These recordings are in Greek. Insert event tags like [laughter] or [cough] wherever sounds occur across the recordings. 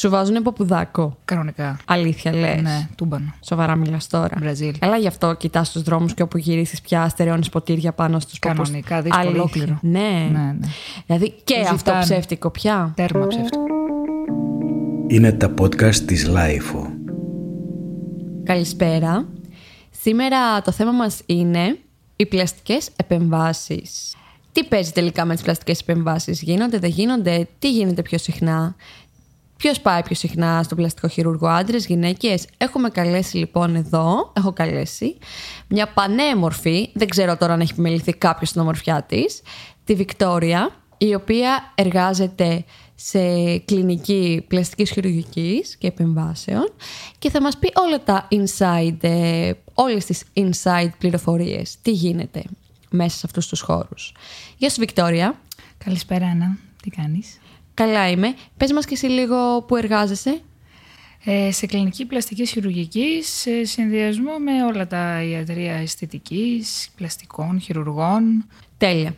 Σου βάζουν ποπουδάκο. Κανονικά. Αλήθεια λες. Ναι, τούμπανο. Σοβαρά μιλάς τώρα. Brazil. Καλά γι' αυτό κοιτάς τους δρόμους και όπου γυρίσεις πια στερεώνει ποτήρια πάνω στους ποπού. Κανονικά, δύσκολο, ολόκληρο. Ναι. Ναι, ναι. Δηλαδή και Του αυτό ζητάνε. ψεύτικο πια. Τέρμα ψεύτικο. Είναι τα podcast της LiFO. Καλησπέρα. Σήμερα το θέμα μας είναι οι πλαστικές επεμβάσεις. Τι παίζει τελικά με τις πλαστικές επεμβάσεις, γίνονται, δεν γίνονται, τι γίνεται πιο συχνά, ποιος πάει πιο συχνά στο πλαστικό χειρούργο, άντρες, γυναίκες; Έχουμε καλέσει λοιπόν εδώ, έχω καλέσει, μια πανέμορφη, δεν ξέρω τώρα αν έχει επιμεληθεί κάποιος στην ομορφιά της, τη Βικτόρια, η οποία εργάζεται σε κλινική πλαστικής χειρουργικής και επεμβάσεων και θα μας πει όλα τα inside, ε, όλες τις inside πληροφορίες. Τι γίνεται μέσα σε αυτούς τους χώρους. Γεια σου Βικτόρια. Καλησπέρα, Άννα. Τι κάνεις; Καλά είμαι. Πες μας και εσύ λίγο που εργάζεσαι. Ε, σε κλινική πλαστική χειρουργική, σε συνδυασμό με όλα τα ιατρία αισθητικής, πλαστικών, χειρουργών. Τέλεια.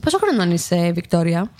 Πόσο χρονών είσαι Βικτόρια;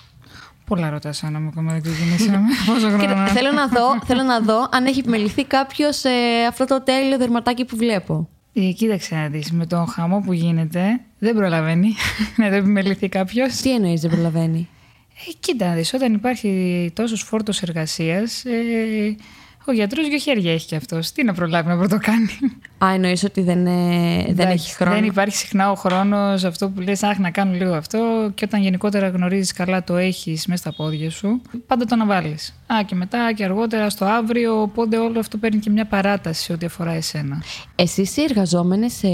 Πολλά ρωτάς, Άννα μου, ακόμα δεν ξεκινήσαμε. [laughs] [laughs] Πόσο Κοίτα, χρόνο. θέλω, να δω, [laughs] θέλω να δω αν έχει επιμεληθεί κάποιος αυτό το τέλειο δερματάκι που βλέπω. Ε, κοίταξε να δεις, με τον χαμό που γίνεται, δεν προλαβαίνει να το επιμεληθεί κάποιος. Τι εννοείς δεν προλαβαίνει; Ε, κοίτα, να δεις, όταν υπάρχει τόσος φόρτος εργασίας, ε, ο γιατρός δύο χέρια έχει κι αυτός. Τι να προλάβει να πρωτοκάνει. Α, εννοείς ότι δεν, ε, δεν Εντάξει, έχει χρόνο; Δεν υπάρχει συχνά ο χρόνος αυτό που λες, αχ να κάνω λίγο αυτό και όταν γενικότερα γνωρίζεις καλά το έχεις μέσα στα πόδια σου, πάντα το αναβάλεις. Α, και μετά και αργότερα στο αύριο, οπότε όλο αυτό παίρνει και μια παράταση σε ό,τι αφορά εσένα. Εσείς οι εργαζόμενες σε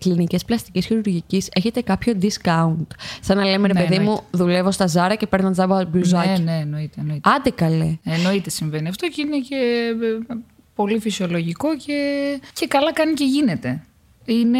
κλινικές πλαστικής χειρουργικής έχετε κάποιο discount; Σαν να λέμε, ρε Ναι, παιδί μου, εννοείται. δουλεύω στα Ζάρα και παίρνω τζάμπα μπλουζάκι. Ναι, ναι, εννοείται. εννοείται. Άντε καλέ. Εννοείται συμβαίνει αυτό και είναι και ε, πολύ φυσιολογικό και, και καλά κάνει και γίνεται. Είναι,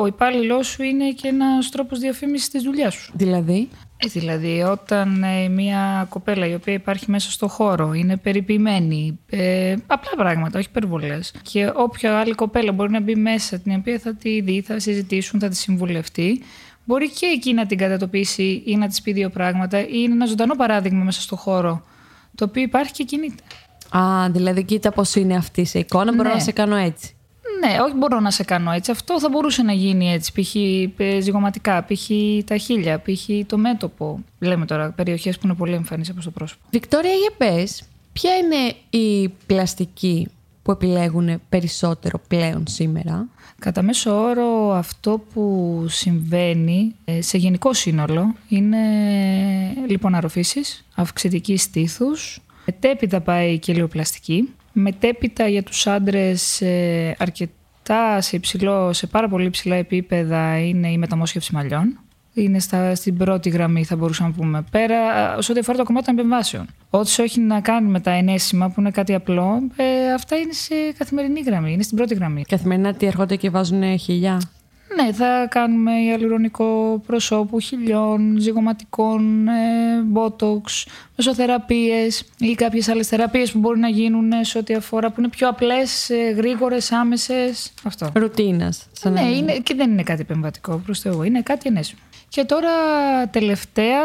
ο υπάλληλός σου είναι και ένας τρόπος διαφήμισης της δουλειάς σου. Δηλαδή, Ε, δηλαδή, όταν ε, μια κοπέλα η οποία υπάρχει μέσα στο χώρο είναι περιποιημένη, ε, απλά πράγματα, όχι υπερβολές, και όποια άλλη κοπέλα μπορεί να μπει μέσα, την οποία θα τη δει, θα συζητήσουν, θα τη συμβουλευτεί, μπορεί και εκεί να την κατατοπίσει ή να της πει δύο πράγματα, ή είναι ένα ζωντανό παράδειγμα μέσα στο χώρο, το οποίο υπάρχει και κινείται. Α, δηλαδή κοίτα πώς είναι αυτή σε εικόνα, μπορώ Ναι. να σε κάνω έτσι. Ναι, όχι μπορώ να σε κάνω έτσι. Αυτό θα μπορούσε να γίνει έτσι. Π.χ. ε, ζυγοματικά, π.χ. τα χείλια, π.χ. το μέτωπο. Λέμε τώρα περιοχές που είναι πολύ εμφανείς από το πρόσωπο. Βικτόρια, για πες, ποια είναι η πλαστική που επιλέγουν περισσότερο πλέον σήμερα; Κατά μέσο όρο αυτό που συμβαίνει ε, σε γενικό σύνολο είναι λοιπόν αρροφήσεις, αυξητική στήθους, μετέπειτα πάει η κελιοπλαστική, μετέπειτα για τους άντρες ε, αρκετά σε, υψηλό, σε πάρα πολύ υψηλά επίπεδα είναι η μεταμόσχευση μαλλιών. Είναι στα, στην πρώτη γραμμή, θα μπορούσαμε να πούμε. Πέρα, ε, σε ό,τι αφορά το κομμάτι των επεμβάσεων. Ό,τι όχι να κάνει με τα ενέσιμα, που είναι κάτι απλό, ε, αυτά είναι σε καθημερινή γραμμή, είναι στην πρώτη γραμμή. Καθημερινά τι έρχονται και βάζουν χιλιά; Ναι, θα κάνουμε ιαλουρονικό προσώπου, χιλιών, ζυγοματικών, ε, μπότοξ, μεσοθεραπείες ή κάποιες άλλες θεραπείες που μπορεί να γίνουν σε ό,τι αφορά που είναι πιο απλές, ε, γρήγορες, άμεσες. Αυτό. Ρουτίνας. σαν να Ναι, λέμε. είναι, και δεν είναι κάτι επεμβατικό προς Θεού, είναι κάτι ενέσιμο. Και τώρα τελευταία,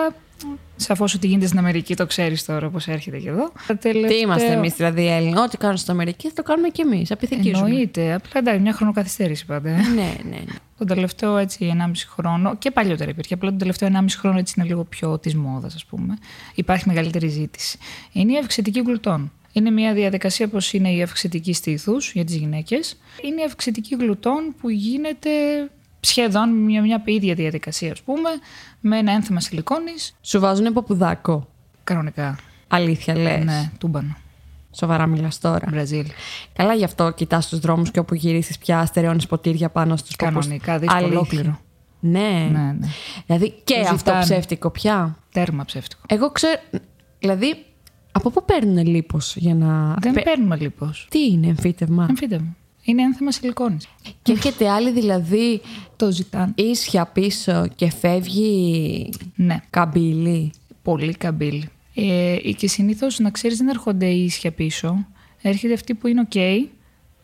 σαφώς ότι γίνεται στην Αμερική, το ξέρεις τώρα πώς έρχεται και εδώ. Τι είμαστε εμείς, δηλαδή, οι Έλληνες; Ό,τι κάνουν στην Αμερική θα το κάνουμε και εμείς. Απειθικίζουμε. Εννοείται, απλά εντάξει, μια χρονοκαθυστέρηση πάντα. ε. Ναι, ναι, ναι. Τον τελευταίο έτσι 1,5 χρόνο, και παλιότερα υπήρχε, απλά τον τελευταίο 1,5 χρόνο έτσι είναι λίγο πιο της μόδας, ας πούμε. Υπάρχει μεγαλύτερη ζήτηση. Είναι η αυξητική γλουτών. Είναι μια διαδικασία όπω είναι η αυξητική στήθου για τις γυναίκες. Είναι η αυξητική γλουτών που γίνεται σχεδόν μια, μια ίδια διαδικασία, ας πούμε, με ένα ένθεμα σιλικόνης. Σου βάζουν ποπουδάκο. Κανονικά. Αλήθεια λες. Ναι, τούμπανο. Σοβαρά μιλάς τώρα. Βραζίλ. Καλά γι' αυτό κοιτάς του δρόμους και όπου γυρίσεις πια στερεώνεις ποτήρια πάνω στους ποπού. Κανονικά, δύσκολο, ολόκληρο. Ναι. Ναι, ναι. Δηλαδή και Του αυτό ζητάνε. ψεύτικο πια. Τέρμα ψεύτικο. Εγώ ξέρω. Δηλαδή, από πού παίρνουν λίπος για να. Δεν Πε- παίρνουμε λίπος. Τι είναι εμφύτευμα; Εμφύτευμα. Είναι ένθεμα σιλικόνης. Και έρχεται άλλη δηλαδή Το ζητάνε. ίσια πίσω και φεύγει Ναι. καμπύλη. Πολύ καμπύλη. Ε, και συνήθως να ξέρεις δεν έρχονται ίσια πίσω. Έρχεται αυτή που είναι οκ,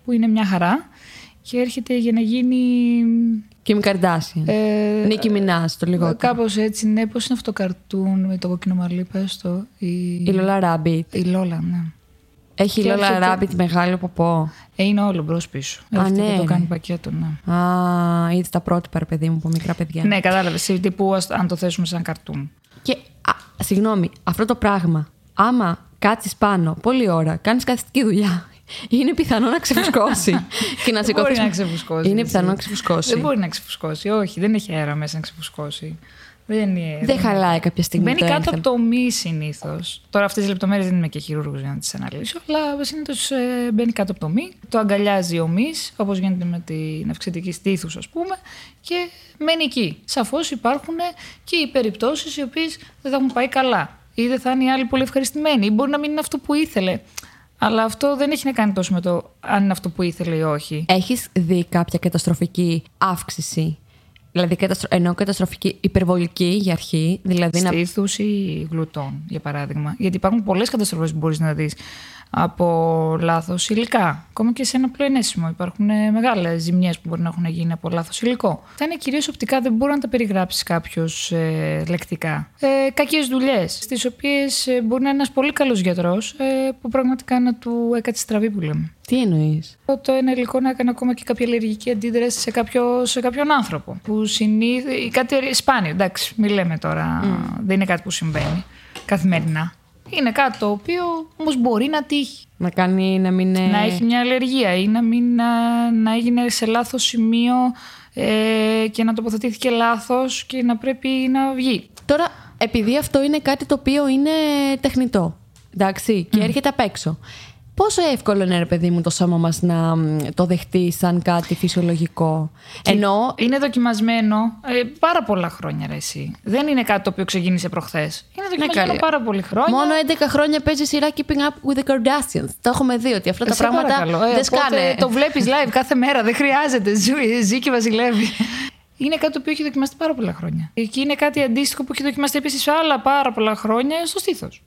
που είναι μια χαρά και έρχεται για να γίνει. Kim Kardashian. Ε, Nicki Minaj, το λιγότερο. Κάπως έτσι, ναι. Πώς είναι αυτό το καρτούν με το κόκκινο μαλλί, πες το. Η, Η Lola Rabbit. η Λόλα, ναι. Έχει Και Lola έρχεται- Rabbit μεγάλο ποπό. Ε, είναι όλο μπρος πίσω. Α, Αυτή ναι. δεν το κάνει πακέτο, ναι. Α, είδε τα πρότυπα, ρε παιδί μου, από μικρά παιδιά. Ναι, κατάλαβες. Τύπου ας- αν το θέσουμε σαν καρτούν. Και, α, συγγνώμη, αυτό το πράγμα, άμα κάτσεις πάνω πολλή ώρα, κάνεις καθιστική δουλειά, είναι πιθανό να ξεφουσκώσει. [laughs] και να Δεν σηκωθείς- μπορεί να ξεφουσκώσει. Είναι έτσι. πιθανό να ξεφουσκώσει. Δεν μπορεί να ξεφουσκώσει. Όχι, δεν έχει αέρα μέσα να ξεφουσκώσει. Δεν, είναι, Δεν χαλάει κάποια στιγμή. Μπαίνει το κάτω ένθεν. από το μη συνήθως. Τώρα αυτές τις λεπτομέρειες δεν είμαι και χειρούργος για να τις αναλύσω, αλλά συνήθως μπαίνει κάτω από το μη. Το αγκαλιάζει ο μης, όπως γίνεται με την αυξητική στήθους, ας πούμε, και μένει εκεί. Σαφώς υπάρχουν και οι περιπτώσεις οι οποίες δεν θα έχουν πάει καλά. Ή δεν θα είναι οι άλλοι πολύ ευχαριστημένοι, ή μπορεί να μην είναι αυτό που ήθελε. Αλλά αυτό δεν έχει να κάνει τόσο με το αν είναι αυτό που ήθελε ή όχι. Έχεις δει κάποια καταστροφική αύξηση. Δηλαδή, καταστρο... εννοώ καταστροφική υπερβολική για αρχή. Δηλαδή, να... Στήθους ή γλουτών, για παράδειγμα. Γιατί υπάρχουν πολλές καταστροφές που μπορείς να δεις από λάθος υλικά. Ακόμα και σε ένα απλό ενέσιμο. Υπάρχουν μεγάλες ζημιές που μπορεί να έχουν γίνει από λάθος υλικό. Θα είναι κυρίως οπτικά, δεν μπορεί να τα περιγράψει κάποιος ε, λεκτικά. Ε, Κακές δουλειές, στις οποίες ε, μπορεί να είναι ένας πολύ καλός γιατρός ε, που πραγματικά να του έκατσε στραβή που λέμε. Τι εννοείς; Το ένα υλικό να έκανε ακόμα και κάποια αλλεργική αντίδραση σε, κάποιο, σε κάποιον άνθρωπο. Που συνήθω. κάτι σπάνιο, εντάξει, μην λέμε τώρα. Δεν είναι κάτι που συμβαίνει καθημερινά. Είναι κάτι το οποίο όμως μπορεί να τύχει. Να κάνει να μην. είναι- Να έχει μια αλλεργία ή να, μην, να, να έγινε σε λάθος σημείο ε, και να τοποθετήθηκε λάθος και να πρέπει να βγει. Τώρα, επειδή αυτό είναι κάτι το οποίο είναι τεχνητό. Εντάξει, και έρχεται απ' έξω. Πόσο εύκολο είναι, ρε παιδί μου, το σώμα μας να μ, το δεχτεί σαν κάτι φυσιολογικό; Ενώ Είναι δοκιμασμένο ε, πάρα πολλά χρόνια, ρε, εσύ. Δεν είναι κάτι το οποίο ξεκίνησε προχθές. Είναι δοκιμασμένο καλή. πάρα πολύ χρόνια. μόνο 11 χρόνια παίζει σειρά Keeping Up with the Kardashians. Το έχουμε δει ότι αυτά τα Σε πράγματα παρακαλώ. Ε, δεν οπότε σκάνε. Το βλέπεις live κάθε μέρα. Δεν χρειάζεται. Ζει, ζει και βασιλεύει. Είναι κάτι το οποίο έχει δοκιμαστεί πάρα πολλά χρόνια. Και είναι κάτι αντίστοιχο που έχει δοκιμαστεί επίσης σε άλλα πάρα πολλά χρόνια στο στήθος.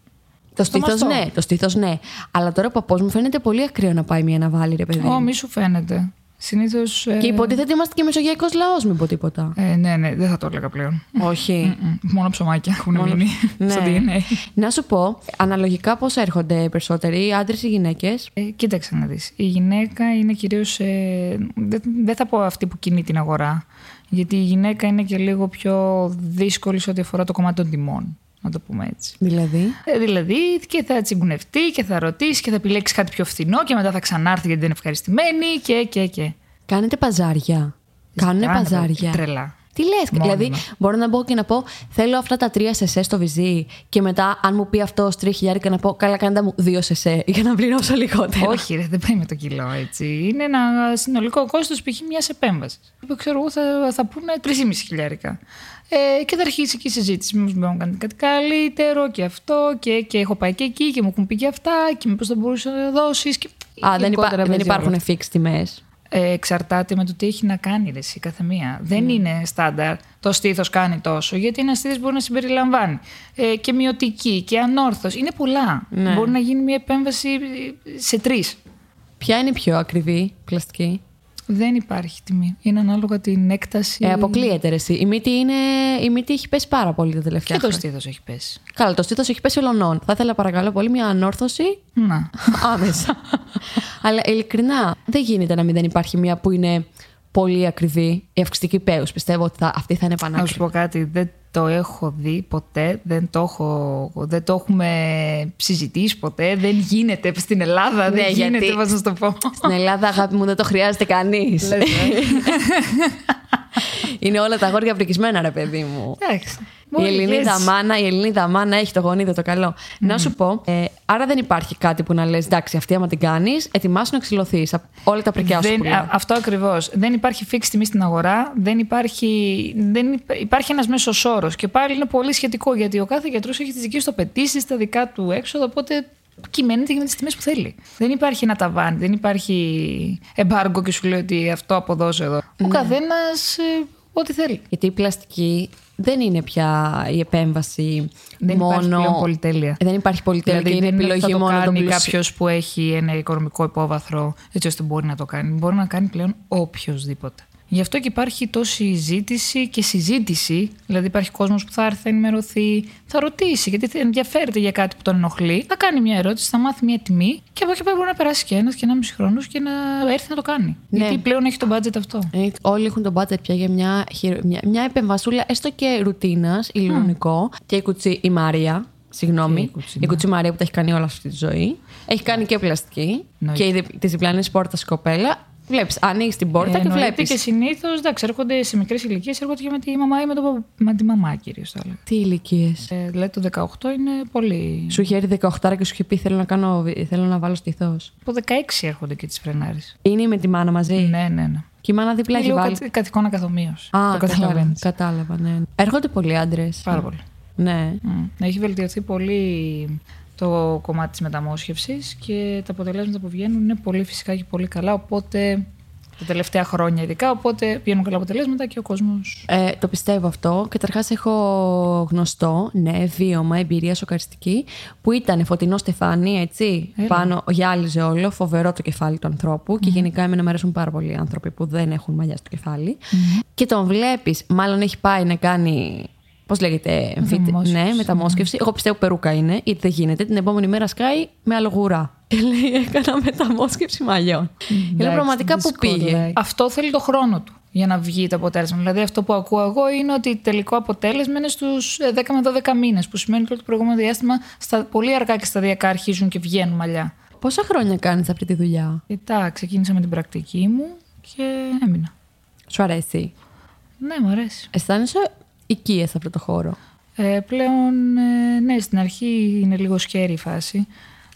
Το στήθος, μαστό. ναι, το στήθος, ναι. Αλλά τώρα ο παππός μου φαίνεται πολύ ακραίο να πάει μία να βάλει, ρε παιδί. Ω, μου. μη σου φαίνεται. Συνήθως. Και υποτίθεται είμαστε και μεσογειακός λαός, μην πω τίποτα. Ε, ναι, ναι, δεν θα το έλεγα πλέον. Όχι. [laughs] Μμμ. Μόνο ψωμάκια έχουν Μόνο- μείνει [laughs] Ναι. στο DNA. Να σου πω, αναλογικά πώς έρχονται οι περισσότεροι, οι άντρες ή γυναίκες; Ε, κοίταξε να δεις. Η γυναίκα είναι κυρίως... Ε, δεν, δεν θα πω αυτή που κινεί την αγορά. Γιατί η γυναίκα είναι και λίγο πιο δύσκολη σε ό,τι αφορά το κομμάτι των τιμών. Να το πούμε έτσι. Δηλαδή; Ε, δηλαδή και θα τσιγκουνευτεί και θα ρωτήσει και θα επιλέξει κάτι πιο φθηνό και μετά θα ξανάρθει γιατί δεν είναι ευχαριστημένη και και και. Κάνετε παζάρια. Κάνουνε Κάνουμε παζάρια. Τρελά. Τι λες, Μόνιμα. δηλαδή μπορώ να μπω και να πω θέλω αυτά τα τρία σεσέ στο βυζί και μετά αν μου πει αυτός τρία χιλιάρικα να πω καλά κάντε μου δύο σεσέ για να πληρώσω λιγότερο. Όχι, ρε, δεν πάει με το κιλό έτσι. Είναι ένα συνολικό κόστος π.χ. μιας επέμβασης. Που ξέρω εγώ θα, θα πούνε 3,5 χιλιάρικα. Ε, και θα αρχίσει εκεί η συζήτηση. Μήπως μπορούμε να κάνετε κάτι καλύτερο και αυτό και, και έχω πάει και εκεί και μου έχουν πει και αυτά και μήπως θα μπορούσες να δώσεις. Και... Α, δεν, υπά- γενικότερα δεν παίζει υπάρχουν ρόλο. fix τιμές. Ε, εξαρτάται με το τι έχει να κάνει ρε, εσύ, κάθε μία. Δεν είναι στάνταρ το στήθος κάνει τόσο, γιατί ένα στήθος μπορεί να συμπεριλαμβάνει ε, και μειωτική και ανόρθωση. Είναι πολλά. Ναι. Μπορεί να γίνει μια επέμβαση σε τρεις. Ποια είναι η πιο ακριβή πλαστική. Δεν υπάρχει τιμή. Είναι ανάλογα την έκταση. Ε, αποκλείεται ρε, εσύ. Η μύτη, είναι... η μύτη έχει πέσει πάρα πολύ τα τελευταία Και το χρόνια. στήθος έχει πέσει. Καλά, το στήθος έχει πέσει ολονών. Θα ήθελα παρακαλώ πολύ μια ανόρθωση Να. [laughs] άμεσα. Αλλά ειλικρινά, δεν γίνεται να μην δεν υπάρχει μια που είναι πολύ ακριβή. Η αυξητική πέους. Πιστεύω ότι θα, αυτή θα είναι Να σου πανάκριβη. πω κάτι, δεν το έχω δει ποτέ, δεν το, έχω, δεν το έχουμε συζητήσει ποτέ, δεν γίνεται στην Ελλάδα, Ναι, δεν γίνεται, γιατί- πώς να σου το πω. Στην Ελλάδα, αγάπη μου, δεν το χρειάζεται κανείς. [laughs] Λες, ε. είναι όλα τα αγόρια πρικισμένα, ρε παιδί μου. Εντάξει. Η Μπορεί, Ελληνίδα, λες. μάνα, η Ελληνίδα μάνα έχει το γονίδιο το καλό. Να σου πω, ε, άρα δεν υπάρχει κάτι που να λες εντάξει, αυτή άμα την κάνεις, ετοιμάσου να ξυλωθείς. Όλα τα πρικιά σου. Δεν, πουλά. α- αυτό ακριβώς. Δεν υπάρχει fix τιμή στην αγορά. Δεν υπάρχει, δεν υπά- υπάρχει ένας μέσος όρος. Και πάλι είναι πολύ σχετικό γιατί ο κάθε γιατρός έχει τις δικές του απαιτήσεις, τα δικά του έξοδα. Οπότε κυμαίνεται και με τις τιμές που θέλει. Δεν υπάρχει ένα ταβάνι, δεν υπάρχει εμπάργκο και σου λέει ότι αυτό αποδώσει εδώ. Ο Ναι. καθένας ό,τι θέλει. Γιατί η πλαστική δεν είναι πια η επέμβαση Δεν μόνο. υπάρχει πλέον πολυτέλεια. Δεν υπάρχει πολυτέλεια Δηλαδή και είναι δεν είναι ότι επιλογή θα το μόνο των κάνει πλουσίων. κάποιος που έχει ένα οικονομικό υπόβαθρο έτσι ώστε μπορεί να το κάνει. Μπορεί να κάνει πλέον οποιοδήποτε. Γι' αυτό και υπάρχει τόση ζήτηση και συζήτηση. Δηλαδή, υπάρχει κόσμος που θα έρθει, θα ενημερωθεί, θα ρωτήσει, γιατί θα ενδιαφέρεται για κάτι που τον ενοχλεί. Θα κάνει μια ερώτηση, θα μάθει μια τιμή και από εκεί πέρα μπορεί να περάσει και ένας και ένα μισή χρόνος και να έρθει να το κάνει. Ναι. Γιατί πλέον έχει το budget αυτό. Ε, Όλοι έχουν τον budget πια για μια, χειρο- μια, μια επεμβασούλα, έστω και ρουτίνας, ηλεκτρονικό. Και η κουτσί, η Μάρια, συγγνώμη. Και η κουτσί, η κουτσί Μαρία που τα έχει κάνει όλα αυτή τη ζωή. Έχει κάνει και πλαστική. Εννοείται. Και τη διπλανή πόρτα κοπέλα. Βλέπεις, ανοίγεις την πόρτα και εννοείται βλέπεις. Και συνήθως, εντάξει, έρχονται σε μικρές ηλικίες, έρχονται και με τη μαμά ή με, το, παπ- με τη μαμά κυρίως, θα έλεγα. Τι ηλικίες; Ε, δηλαδή το 18 είναι πολύ. Σου είχε έρθει 18 και σου είχε πει: Θέλω να, κάνω, θέλω να βάλω στιθό. Από 16 έρχονται και τις φρενάρεις. Είναι με τη μάνα μαζί; Ναι, ναι, ναι. Και η μάνα δίπλα Είναι έχει λίγο βάλει. καθ- καθηκόνα καθομοίωση. Α, το κατάλαβα. καταλαβαίνεις. Κατάλαβα, ναι. Έρχονται πολλοί άντρες. Πάρα πολύ. Ναι. Μμ. Έχει βελτιωθεί πολύ το κομμάτι της μεταμόσχευσης και τα αποτελέσματα που βγαίνουν είναι πολύ φυσικά και πολύ καλά, οπότε τα τελευταία χρόνια ειδικά, οπότε βγαίνουν καλά αποτελέσματα και ο κόσμος... Ε, το πιστεύω αυτό. Καταρχάς, έχω γνωστό, ναι, βίωμα, εμπειρία σοκαριστική, που ήταν φωτεινό στεφάνι, έτσι. Έλα. Πάνω γυάλιζε όλο, φοβερό το κεφάλι του ανθρώπου. Και γενικά, εμένα μου αρέσουν πάρα πολλοί άνθρωποι που δεν έχουν μαλλιά στο κεφάλι. Και τον βλέπεις, μάλλον έχει πάει να κάνει. Πώς λέγεται, εμφύτη- Μεταμόσχευση, ναι, μεταμόσχευση. Εγώ πιστεύω περούκα είναι, γιατί δεν γίνεται. Την επόμενη μέρα σκάει με αλογουρά. [laughs] Και λέει, έκανα μεταμόσχευση μαλλιών. Λέω Εντάξει, πραγματικά που δυσκολάει. πήγε. Αυτό θέλει το χρόνο του για να βγει το αποτέλεσμα. Δηλαδή, αυτό που ακούω εγώ είναι ότι το τελικό αποτέλεσμα είναι στους 10 με 12 μήνες, που σημαίνει ότι το προηγούμενο διάστημα στα πολύ αργά και σταδιακά αρχίζουν και βγαίνουν μαλλιά. Πόσα χρόνια κάνεις αυτή τη δουλειά, Κοιτά, ξεκίνησα με την πρακτική μου και έμεινα. Σου αρέσει; Ναι, μου αρέσει. Αισθάνεσαι οικία σε αυτό το χώρο. Ε, πλέον, ε, ναι, στην αρχή είναι λίγο σκέρι η φάση.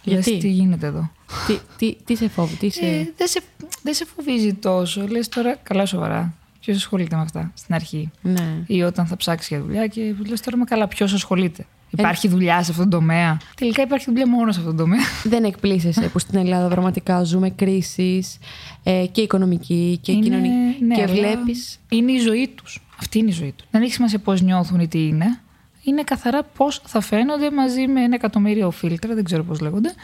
Γιατί; Λες, τι γίνεται εδώ; τι, τι, τι σε φόβει, τι σε. Ε, δεν, σε, δεν σε φοβίζει τόσο. Λες τώρα, καλά σοβαρά. Ποιος ασχολείται με αυτά στην αρχή; ναι. Ή όταν θα ψάξει για δουλειά και λες τώρα με καλά, ποιος ασχολείται; Υπάρχει δουλειά σε αυτόν τον τομέα. Τελικά υπάρχει δουλειά μόνο σε αυτόν τον τομέα. Δεν εκπλήσεσαι που στην Ελλάδα πραγματικά ζούμε κρίσεις ε, και οικονομική και Είναι- κοινωνική. ναι, και αλλά βλέπει. Είναι η ζωή τους. Αυτή είναι η ζωή τους. Δεν έχει σημασία πώς νιώθουν ή τι είναι. Είναι καθαρά πώς θα φαίνονται μαζί με ένα εκατομμύριο φίλτρα, δεν ξέρω πώς λέγονται.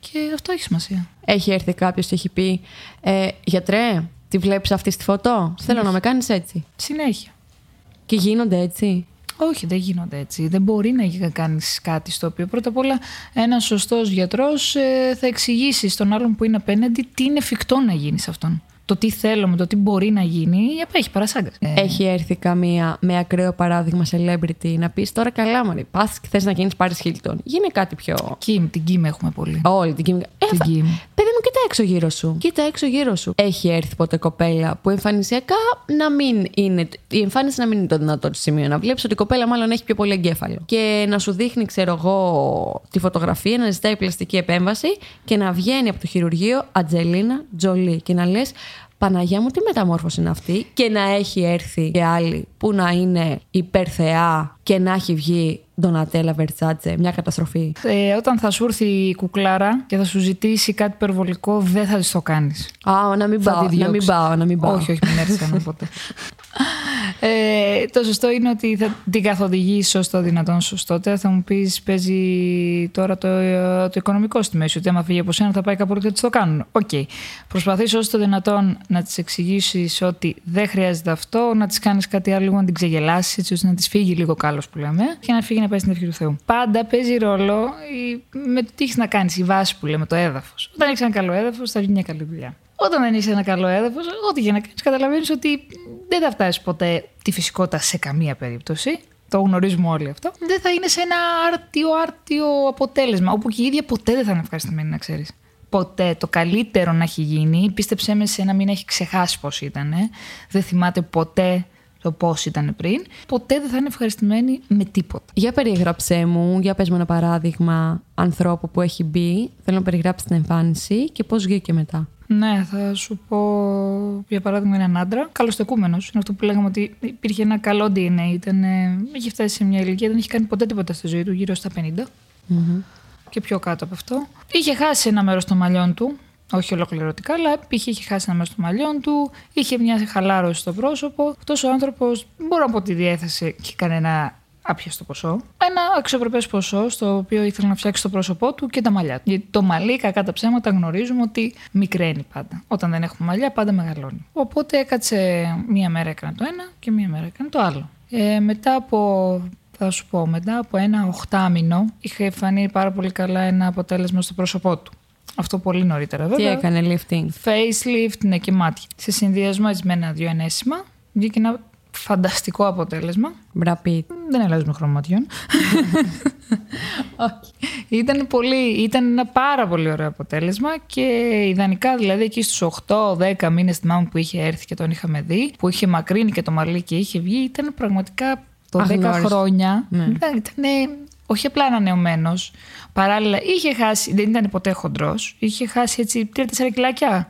Και αυτό έχει σημασία. Έχει έρθει κάποιος και έχει πει ε, Γιατρέ, τη βλέπεις αυτή στη φωτό; Θέλω να με κάνεις έτσι. Συνέχεια. Και γίνονται έτσι. Όχι, δεν γίνονται έτσι. Δεν μπορεί να κάνεις κάτι στο οποίο πρώτα απ' όλα ένας σωστός γιατρός θα εξηγήσει στον άλλον που είναι απέναντι τι είναι εφικτό να γίνει σε αυτόν. Το τι θέλουμε, το τι μπορεί να γίνει, έχει παρασάγκα. Έχει έρθει καμία με ακραίο παράδειγμα celebrity να πεις τώρα καλά, Μωρή. Πας και θες να γίνεις Πάρη Χίλτον. Γίνε κάτι πιο. Κιμ, την Κιμ έχουμε πολύ. Όλη την κοινωνία. Ε, Την φα- Κιμ. Παιδί μου, κοίτα έξω γύρω σου. Κοίτα έξω γύρω σου. Έχει έρθει ποτέ κοπέλα που εμφανισιακά να μην είναι. Η εμφάνιση να μην είναι το δυνατό της σημείο. Να βλέπεις ότι η κοπέλα μάλλον έχει πιο πολύ εγκέφαλο. Και να σου δείχνει, ξέρω εγώ, τη φωτογραφία, να ζητάει πλαστική επέμβαση και να βγαίνει από το χειρουργείο Ατζελίνα Τζολί. Και να λες. Παναγιά μου, τι μεταμόρφωση είναι αυτή; Και να έχει έρθει και άλλη που να είναι υπερθεά και να έχει βγει Ντονατέλα Βερτσάτσε. Μια καταστροφή. Ε, όταν θα σου έρθει η κουκλάρα και θα σου ζητήσει κάτι υπερβολικό, δεν θα της το κάνεις. Α, να μην Θα πάω, τη να μην διώξεις. πάω, να μην πάω. Όχι, όχι, μην έρθεις κανένα ποτέ. [laughs] Ε, το σωστό είναι ότι θα την καθοδηγεί σωστό, δυνατόν σωστό. Τώρα θα μου πεις, παίζει τώρα το, το οικονομικό στη μέση. Ότι άμα φύγει από σένα θα πάει κάπου και τι το κάνουν. Ok. Okay. Προσπαθεί όσο το δυνατόν να της εξηγήσεις ότι δεν χρειάζεται αυτό, να της κάνεις κάτι άλλο, λίγο να την ξεγελάσεις, έτσι ώστε να της φύγει λίγο κάλος που λέμε, και να φύγει να πάει στην ευχή του Θεού. Πάντα παίζει ρόλο η- με το τι έχεις να κάνεις, η βάση που λέμε, το έδαφος. Όταν έχεις ένα καλό έδαφος, θα βγει μια καλή δουλειά. Όταν δεν έχει ένα καλό έδαφος, ό,τι και να κάνεις, καταλαβαίνεις ότι δεν θα φτάσει ποτέ τη φυσικότητα σε καμία περίπτωση. Το γνωρίζουμε όλοι αυτό. Δεν θα είναι σε ένα άρτιο, άρτιο αποτέλεσμα, όπου και η ίδια ποτέ δεν θα είναι ευχαριστημένη, να ξέρεις. Ποτέ. Το καλύτερο να έχει γίνει, πίστεψέ με σε να μην έχει ξεχάσει πώς ήταν. Δεν θυμάται ποτέ το πώς ήταν πριν. Ποτέ δεν θα είναι ευχαριστημένη με τίποτα. Για περιγράψέ μου, για πες μου ένα παράδειγμα ανθρώπου που έχει μπει. Θέλω να περιγράψει την εμφάνιση και πώς βγήκε μετά. Ναι, θα σου πω για παράδειγμα έναν άντρα, καλοστεκούμενος. Είναι αυτό που λέγαμε ότι υπήρχε ένα καλό DNA. Ήταν, ε, είχε φτάσει σε μια ηλικία, δεν είχε κάνει ποτέ τίποτα στη ζωή του, γύρω στα 50 Μμμ. και πιο κάτω από αυτό. Είχε χάσει ένα μέρος των μαλλιών του, όχι ολοκληρωτικά, αλλά π.χ. είχε χάσει ένα μέρος των μαλλιών του, είχε μια χαλάρωση στο πρόσωπο. Αυτός ο άνθρωπος, μπορώ να πω ότι διέθεσε και κανένα άπιαστο ποσό. Ένα αξιοπρεπές ποσό, στο οποίο ήθελε να φτιάξει το πρόσωπό του και τα μαλλιά του. Γιατί το μαλλί, κακά τα ψέματα, γνωρίζουμε ότι μικραίνει πάντα. Όταν δεν έχουμε μαλλιά, πάντα μεγαλώνει. Οπότε έκατσε μία μέρα έκανε το ένα και μία μέρα έκανε το άλλο. Ε, μετά από θα σου πω, μετά από ένα οχτάμινο είχε φανεί πάρα πολύ καλά ένα αποτέλεσμα στο πρόσωπό του. Αυτό πολύ νωρίτερα βέβαια. Τι έκανε lifting; Facelift, ναι και μάτια. Σε συνδυασμό με ένα-δύο ενέσιμα βγήκε ένα φανταστικό αποτέλεσμα. Μπραπίτ. Δεν αλλάζουμε χρωματιών. [laughs] ήταν, πολύ, ήταν ένα πάρα πολύ ωραίο αποτέλεσμα και ιδανικά δηλαδή εκεί στους 8-10 μήνες θυμάμαι που είχε έρθει και τον είχαμε δει, που είχε μακρύνει και το μαλλί και είχε βγει, ήταν πραγματικά το 10 χρόνια. Ναι. Ήταν, ήταν όχι απλά ανανεωμένος. Παράλληλα, είχε χάσει, δεν ήταν ποτέ χοντρός, είχε χάσει έτσι 3-4 κιλάκια.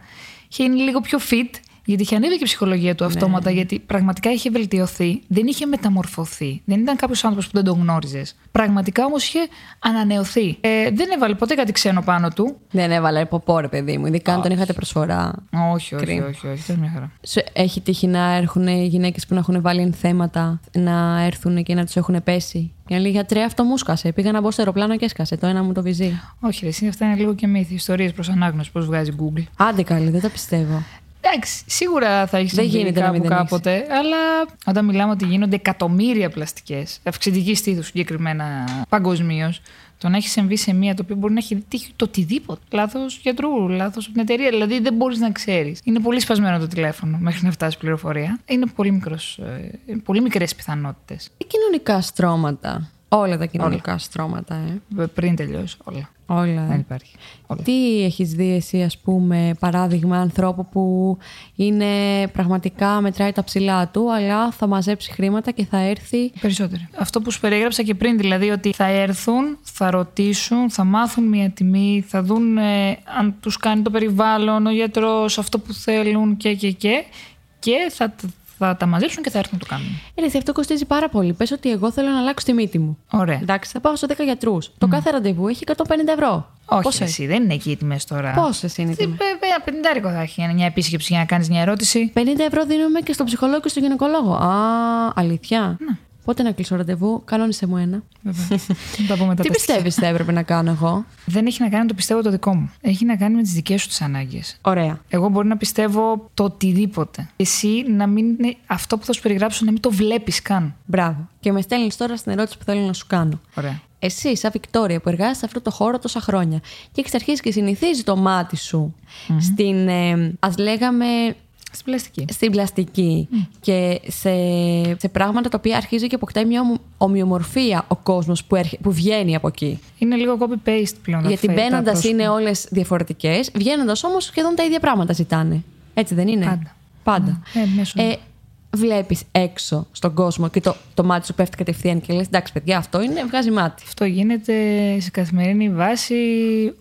Είχε είναι λίγο πιο fit, γιατί είχε ανέβει και η ψυχολογία του αυτόματα, γιατί πραγματικά είχε βελτιωθεί. Δεν είχε μεταμορφωθεί. Δεν ήταν κάποιος άνθρωπος που δεν τον γνώριζες. Πραγματικά όμως είχε ανανεωθεί. Ε, δεν έβαλε ποτέ κάτι ξένο πάνω του. Δεν έβαλε ποπό, ρε παιδί μου. Ειδικά αν τον είχατε προσφορά. Όχι, όχι, Κρίμα. όχι, όχι. Ήταν μια χαρά. Σου έχει τύχει να έρχουν γυναίκες που να έχουν βάλει ενθέματα να έρθουν και να τους έχουν πέσει; Και να λέει γιατρέ, αυτό μου σκάσε. Πήγα να μπω στο αεροπλάνο και έσκασε. Το ένα μου το βυζί. Όχι, ρε, εσύ, αυτά είναι λίγο και μύθι. Ιστορίες προς ανάγνωση, πώς βγάζει Google. Άντε καλή, δεν τα πιστεύω. Εντάξει, σίγουρα θα έχεις Δεν συμβεί γίνεται να κάπου μην δεν κάποτε, αλλά όταν μιλάμε ότι γίνονται εκατομμύρια πλαστικές, αυξητική στήθους συγκεκριμένα παγκοσμίως, το να έχει συμβεί σε μία το οποίο μπορεί να έχει τύχει το οτιδήποτε. Λάθος γιατρού, λάθος από την εταιρεία. Δηλαδή δεν μπορείς να ξέρεις. Είναι πολύ σπασμένο το τηλέφωνο μέχρι να φτάσει πληροφορία. Είναι πολύ, μικρός, ε, πολύ μικρές πιθανότητες. Τι κοινωνικά στρώματα. Όλα τα κοινωνικά στρώματα, ε. Πριν τελειώσει όλα. Όλα. Δεν υπάρχει. Όλα. Τι έχεις δει εσύ, ας πούμε, παράδειγμα ανθρώπου που είναι πραγματικά μετράει τα ψηλά του, αλλά θα μαζέψει χρήματα και θα έρθει... Περισσότεροι. Αυτό που σου περιέγραψα και πριν, δηλαδή ότι θα έρθουν, θα ρωτήσουν, θα μάθουν μια τιμή, θα δουν ε, αν τους κάνει το περιβάλλον, ο γιατρός, αυτό που θέλουν και και και και θα, θα τα μαζέψουν και θα έρθουν να το κάνουν. Ε, αυτό κοστίζει πάρα πολύ. Πες ότι εγώ θέλω να αλλάξω τη μύτη μου. Ωραία. Εντάξει, θα πάω σε 10 γιατρούς. Το κάθε ραντεβού έχει 150 ευρώ. Όχι, Πόσες; εσύ, δεν είναι εκεί οι τιμές τώρα. Πόσες είναι οι Τι, τιμές; ε, Ένα πενιντάρικο θα έχει μια επίσκεψη για να κάνεις μια ερώτηση. 50 ευρώ δίνουμε και στον ψυχολόγο και στον γυναικολόγο. Α, αλήθεια; Ναι. Πότε να κλείσω ραντεβού, κανόνισε μου ένα. Βέβαια. Θα τα πούμε τα Τι τεστ. πιστεύεις θα έπρεπε να κάνω εγώ; Δεν έχει να κάνει το πιστεύω το δικό μου. Έχει να κάνει με τις δικές σου τις ανάγκες. Ωραία. Εγώ μπορεί να πιστεύω το οτιδήποτε. Εσύ να μην είναι αυτό που θα σου περιγράψω να μην το βλέπεις καν. Μπράβο. Και με στέλνεις τώρα στην ερώτηση που θέλω να σου κάνω. Ωραία. Εσύ, σαν Βικτόρια, που εργάζεσαι σε αυτό το χώρο τόσα χρόνια και έχεις αρχίσει και συνηθίζεις το μάτι σου στην, ε, ας λέγαμε, Στην πλαστική. στην πλαστική και σε, σε πράγματα τα οποία αρχίζει και αποκτάει μια ομο- ομοιομορφία ο κόσμος που, έρχε- που βγαίνει από εκεί. Είναι λίγο copy-paste πλέον. τα Γιατί φε- τα μπαίνοντας πρόσωπα. είναι όλες διαφορετικές, βγαίνοντας όμως σχεδόν τα ίδια πράγματα ζητάνε. Έτσι δεν είναι; Πάντα. Πάντα. Ε, μέσω. Ε, βλέπεις έξω στον κόσμο και το, το μάτι σου πέφτει κατευθείαν και λες εντάξει παιδιά αυτό είναι, βγάζει μάτι. Αυτό γίνεται σε καθημερινή βάση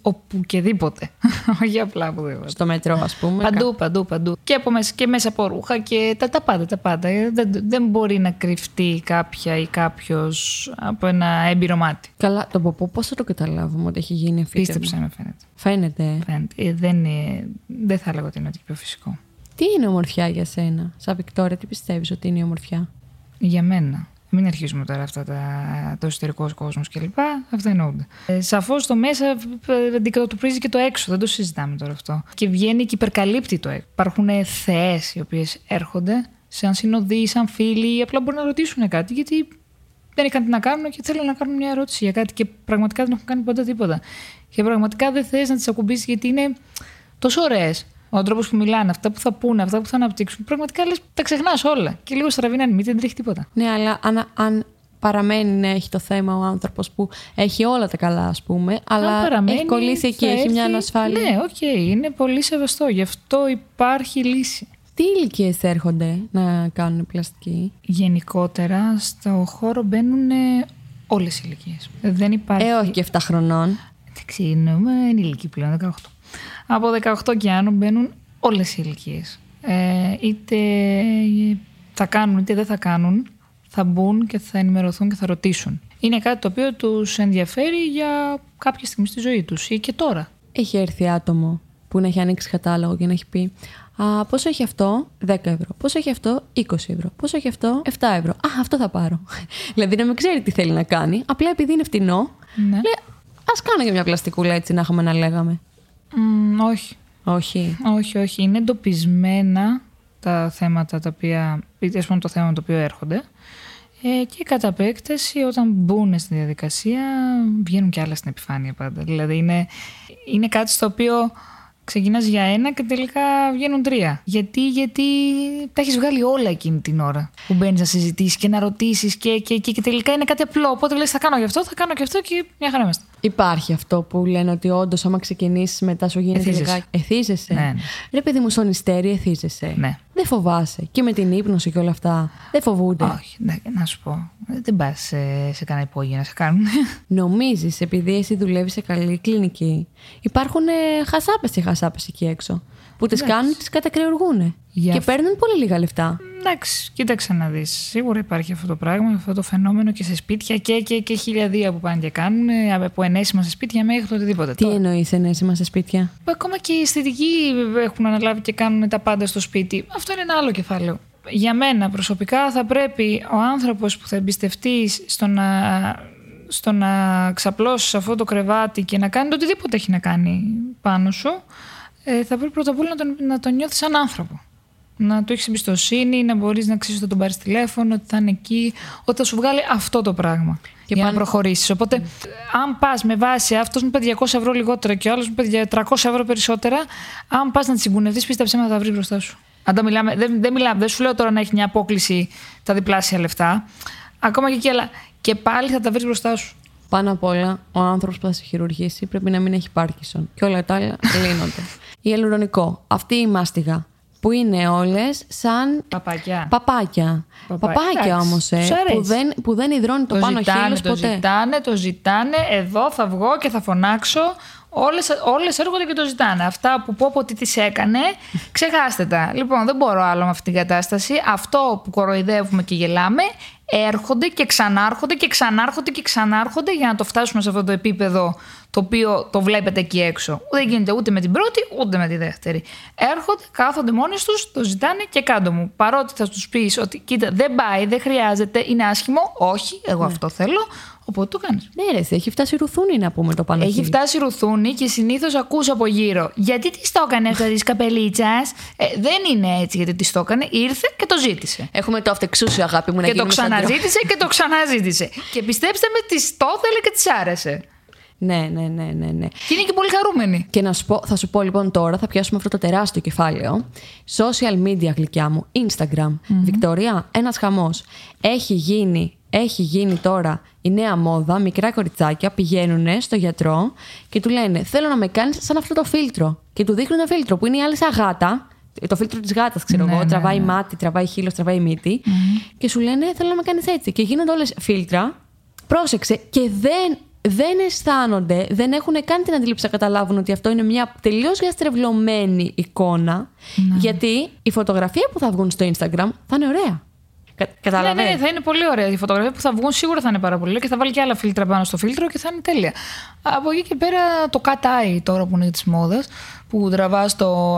οπουδήποτε. [laughs] Όχι απλά οπουδήποτε. Στο μετρό ας πούμε. Παντού, παντού, παντού. Και, από μέσα, και μέσα από ρούχα και τα, τα πάντα, τα πάντα. Ε, Δεν, δεν μπορεί να κρυφτεί κάποια ή κάποιος από ένα έμπειρο μάτι. Καλά, το ποπό πώς θα το καταλάβουμε ότι έχει γίνει αφήτευμα. Πίστεψε με φαίνεται. Φαίνεται. ε. φαίνεται. Ε, δεν, είναι, δεν θα έλεγα ότι είναι ότι πιο φυσικό. Τι είναι ομορφιά για σένα, σαν Βικτόρια, τι πιστεύεις ότι είναι η ομορφιά; Για μένα. Μην αρχίσουμε τώρα αυτά τα, το εσωτερικό κόσμος κλπ. Αυτά εννοούνται. Ε, Σαφώς το μέσα ε, αντικατοπτρίζει και το έξω. Δεν το συζητάμε τώρα αυτό. Και βγαίνει και υπερκαλύπτει το έξω. Υπάρχουν θεές οι οποίες έρχονται σαν συνοδοί, σαν φίλοι ή απλά μπορούν να ρωτήσουν κάτι γιατί δεν είχαν τι να κάνουν και θέλουν να κάνουν μια ερώτηση για κάτι και πραγματικά δεν έχουν κάνει ποτέ τίποτα. Και πραγματικά δεν θες να τις ακουμπήσεις γιατί είναι τόσο ωραίες. Ο τρόπο που μιλάνε, αυτά που θα πούνε, αυτά που θα αναπτύξουν. Πραγματικά λες, τα ξεχνάς όλα. Και λίγο στραβή μύτη, δεν τρέχει τίποτα. Ναι, αλλά αν, αν παραμένει να έχει το θέμα ο άνθρωπος που έχει όλα τα καλά ας πούμε, Αν αλλά παραμένει, έχει κολλήσει εκεί, θα έχει μια έρθει- ανασφάλεια. Ναι, οκ, είναι πολύ σεβαστό. Γι' αυτό υπάρχει λύση. Τι ηλικίες έρχονται να κάνουν πλαστική; Γενικότερα, στο χώρο μπαίνουν όλες οι ηλικίες. Δεν υπάρχει. Ε, όχι και 7 χρονών. Εντάξει, είναι ενήλικοι πλέον, 18. Από 18 και άνω μπαίνουν όλες οι ηλικίες. Ε, είτε θα κάνουν είτε δεν θα κάνουν, θα μπουν και θα ενημερωθούν και θα ρωτήσουν. Είναι κάτι το οποίο τους ενδιαφέρει για κάποια στιγμή στη ζωή τους ή και τώρα. Έχει έρθει άτομο που να έχει ανοίξει κατάλογο και να έχει πει Α, πόσο έχει αυτό, 10 ευρώ. Πόσο έχει αυτό, 20 ευρώ. Πόσο έχει αυτό, 7 ευρώ. Α, αυτό θα πάρω. [laughs] δηλαδή να μην ξέρει τι θέλει να κάνει. Απλά επειδή είναι φτηνό, Ναι. λέει Α κάνω και μια πλαστικούλα έτσι να είχαμε να λέγαμε. Μ, όχι. Όχι. Όχι, όχι. Είναι εντοπισμένα τα θέματα τα οποία. ή ας πούμε το θέμα το οποίο έρχονται. Ε, και κατά επέκταση, όταν μπουν στη διαδικασία, βγαίνουν και άλλα στην επιφάνεια πάντα. Δηλαδή είναι, είναι κάτι στο οποίο ξεκινάς για ένα και τελικά βγαίνουν τρία. Γιατί, γιατί τα έχεις βγάλει όλα εκείνη την ώρα που μπαίνεις να συζητήσεις και να ρωτήσεις και, και, και, και τελικά είναι κάτι απλό. Οπότε λες θα κάνω γι' αυτό, θα κάνω γι' αυτό και μια χαρά είμαστε. Υπάρχει αυτό που λένε ότι όντως, άμα ξεκινήσεις μετά σου γίνεται Εθίζεσαι. λιγάκι. Εθίζεσαι. Ναι, ναι. Ρε παιδί μου, στον ιστέρι εθίζεσαι. Ναι. Δεν φοβάσαι. Και με την ύπνωση και όλα αυτά. Δεν φοβούνται. Όχι, ναι, να σου πω. Δεν πας σε, σε κανένα υπόγειο να σε κάνουν. [laughs] Νομίζεις, επειδή εσύ δουλεύεις σε καλή κλινική, υπάρχουν ε, χασάπες και χασάπες εκεί έξω. Που τις κάνουν, τις κατακρεουργούν. Γι' Και αυτό. παίρνουν πολύ λίγα λεφτά. Εντάξει, κοίταξε να δεις. Σίγουρα υπάρχει αυτό το πράγμα, αυτό το φαινόμενο και σε σπίτια και, και, και χιλιαδία που πάνε και κάνουν, ε, από ενέσιμα σε σπίτια μέχρι το οτιδήποτε. Τι Τώρα, εννοείς ενέσιμα σε σπίτια; που ακόμα και οι αισθητικοί έχουν αναλάβει και κάνουν τα πάντα στο σπίτι. Αυτό είναι ένα άλλο κεφάλαιο. Για μένα προσωπικά θα πρέπει ο άνθρωπος που θα εμπιστευτεί στο να, στο να ξαπλώσεις σε αυτό το κρεβάτι και να κάνει το οτιδήποτε έχει να κάνει πάνω σου, ε, θα πρέπει πρώτα απ' όλα να τον, να τον νιώθεις σαν άνθρωπο. Να του έχεις εμπιστοσύνη, να μπορείς να ξέρεις ότι θα τον πάρεις τηλέφωνο, ότι θα είναι εκεί, ότι θα σου βγάλει αυτό το πράγμα. Και για να πάνω- προχωρήσεις. Οπότε, αν πας με βάση αυτός μου είπε 200 ευρώ λιγότερα και ο άλλος μου είπε 300 ευρώ περισσότερα, αν πας να τη συγκουνευτεί, πίστεψε με θα τα βρεις μπροστά σου. Αν τα μιλάμε, δεν, δεν, μιλάμε, δεν σου λέω τώρα να έχει μια απόκληση τα διπλάσια λεφτά. Ακόμα και εκεί, αλλά και πάλι θα τα βρεις μπροστά σου. Πάνω απ' όλα, ο άνθρωπος που θα σε χειρουργήσει πρέπει να μην έχει πάρκισον. Και όλα τα άλλα λύνονται. Η ελουρονικό. Αυτή η μάστιγα. Που είναι όλες σαν Παπάκια. παπάκια. Παπά- Παπάκια εντάξει, όμως, τους αρέσει. που, δεν, που δεν υδρώνει το, πάνω ζητάνε, χείλος το ποτέ. ζητάνε, το ζητάνε. Εδώ θα βγω και θα φωνάξω. Όλες, όλες έρχονται και το ζητάνε. Αυτά που πω πω τι τις έκανε, ξεχάστε τα. Λοιπόν, δεν μπορώ άλλο με αυτή την κατάσταση. Αυτό που κοροϊδεύουμε και γελάμε, έρχονται και ξανάρχονται και ξανάρχονται και ξανάρχονται για να το φτάσουμε σε αυτό το επίπεδο το οποίο το βλέπετε εκεί έξω. Δεν γίνεται ούτε με την πρώτη ούτε με τη δεύτερη. Έρχονται, κάθονται μόνοι τους, το ζητάνε και κάτω μου. Παρότι θα τους πεις ότι κοίτα δεν πάει, δεν χρειάζεται, είναι άσχημο. Όχι, εγώ αυτό θέλω. Οπότε το κάνεις. Ναι, ρε, εσύ, έχει φτάσει ρουθούνη να πούμε το πάνω Έχει χείλη. φτάσει ρουθούνη και συνήθως ακούς από γύρω. Γιατί της το έκανε αυτό της καπελίτσας; Ε, δεν είναι έτσι γιατί της το έκανε. Ήρθε και το ζήτησε. Έχουμε το αυτεξούσιο, αγάπη μου, να και το γίνουμε σαν δυο. ξαναζήτησε και το ξαναζήτησε. και πιστέψτε με, της το ήθελε και της άρεσε. Ναι, ναι, ναι, ναι, ναι. Και είναι και πολύ χαρούμενη. Και να σου πω, θα σου πω λοιπόν τώρα, θα πιάσουμε αυτό το τεράστιο κεφάλαιο. Social media γλυκιά μου, Instagram. Βικτωρία, ένας χαμός. Έχει γίνει, έχει γίνει τώρα η νέα μόδα, μικρά κοριτσάκια πηγαίνουν στο γιατρό και του λένε θέλω να με κάνεις σαν αυτό το φίλτρο. Και του δείχνουν ένα φίλτρο που είναι η άλλη σαν γάτα. Το φίλτρο της γάτας, ξέρω Ναι, εγώ. ναι, τραβάει ναι. μάτι, τραβάει χείλος, τραβάει μύτη. Και σου λένε θέλω να με κάνεις έτσι. Και γίνονται όλες φίλτρα. Πρόσεξε και δεν, δεν αισθάνονται, δεν έχουν καν την αντίληψη να καταλάβουν ότι αυτό είναι μια τελείως διαστρεβλωμένη εικόνα. Ναι. Γιατί η φωτογραφία που θα βγουν στο Instagram θα είναι ωραία. Κα, Ναι, Καταλαβαίνεις. ναι, θα είναι πολύ ωραία. Η φωτογραφία που θα βγουν σίγουρα θα είναι πάρα πολύ ωραία και θα βάλει και άλλα φίλτρα πάνω στο φίλτρο και θα είναι τέλεια. Από εκεί και πέρα το cut-eye τώρα που είναι της μόδας, που τραβάς το,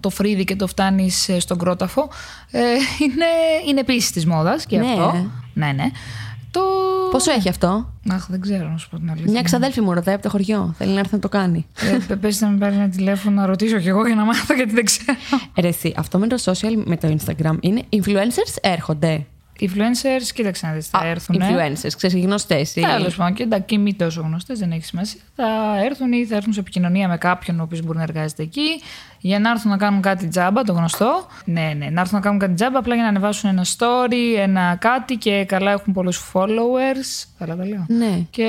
το φρύδι και το φτάνεις στον κρόταφο, ε, είναι, είναι επίσης της μόδας και Ναι. αυτό. Ναι, ναι. Το... Πόσο έχει αυτό; Αχ, δεν ξέρω να σου πω την αλήθεια. Μια ξαδέλφη μου ρωτάει από το χωριό. Θέλει να έρθει να το κάνει. Ε, πες να με πάρει ένα τηλέφωνο να ρωτήσω κι εγώ για να μάθω γιατί δεν ξέρω. Ε, Ρε, εσύ, αυτό με το social, με το Instagram είναι influencers έρχονται. Influencers, κοίταξε να δεις, θα έρθουν. Influencers, ξέρεις, οι γνωστές. οι- Τέλος πάντων, και εντάξει, και μη τόσο γνωστές, δεν έχει σημασία. Θα έρθουν ή θα έρθουν σε επικοινωνία με κάποιον ο οποίος μπορεί να εργάζεται εκεί, για να έρθουν να κάνουν κάτι τζάμπα, το γνωστό. Ναι, ναι, να έρθουν να κάνουν κάτι τζάμπα, απλά για να ανεβάσουν ένα story, ένα κάτι και καλά έχουν πολλούς followers. Καλά τα λέω. Ναι. Και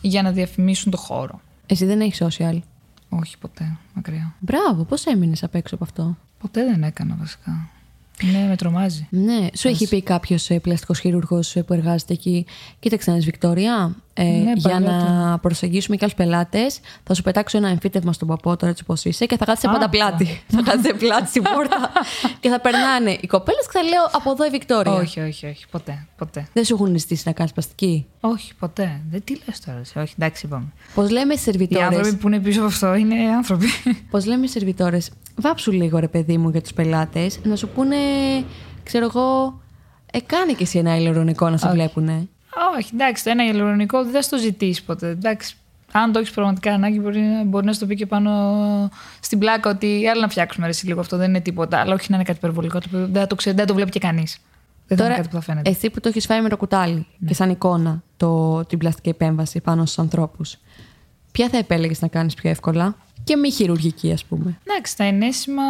για να διαφημίσουν το χώρο. Εσύ δεν έχεις social; Όχι ποτέ, μακριά. Μπράβο, πώς έμεινες απ' έξω από αυτό; Ποτέ δεν έκανα βασικά. Ναι, με τρομάζει. Ναι, σου έχει πει κάποιος πλαστικός χειρουργό που εργάζεται εκεί; Κοίταξε να δεις, Βικτόρια. Ε, Ναι, για να παλιότερα. προσεγγίσουμε και άλλους πελάτες, θα σου πετάξω ένα εμφύτευμα στον παπό τώρα έτσι όπως είσαι και θα κάτσει πάντα Α, πλάτη. [laughs] θα κάτσει πλάτη στην πόρτα και θα περνάνε οι κοπέλες και θα λέω από εδώ η Βικτόρια. Όχι, όχι, όχι. Ποτέ. ποτέ. Δεν σου έχουν ζητήσει να κάνεις πλαστική; Όχι, ποτέ. Δεν τι λες τώρα. εσύ. Όχι, εντάξει, είπαμε. Πώς λέμε στι Οι σερβιτόρες; άνθρωποι που είναι πίσω από αυτό είναι άνθρωποι. Πώς λέμε στι σερβιτόρες, βάψου λίγο ρε παιδί μου για τους πελάτες να σου πούνε, ξέρω εγώ, ε, κάνε και εσύ ένα ηλεκτρονικό να σε Όχι. βλέπουνε. Όχι, εντάξει, το ένα ηλεκτρονικό δεν θα στο ζητήσει ποτέ. Εντάξει, αν το έχεις πραγματικά ανάγκη, μπορεί, να- μπορεί να σου το πει και πάνω στην πλάκα ότι άλλα να φτιάξουμε ρε, εσύ λίγο αυτό, δεν είναι τίποτα. Αλλά όχι να είναι κάτι υπερβολικό. Το οποίο δεν θα το, ξέρει, δεν θα το βλέπει και κανείς. Δεν θα είναι κάτι που θα φαίνεται. εσύ που το έχεις φάει με το κουτάλι και σαν εικόνα το, την πλαστική επέμβαση πάνω στους ανθρώπους, ποια θα επέλεγες να κάνεις πιο εύκολα; Και μη χειρουργική, ας πούμε. Εντάξει, τα ενέσιμα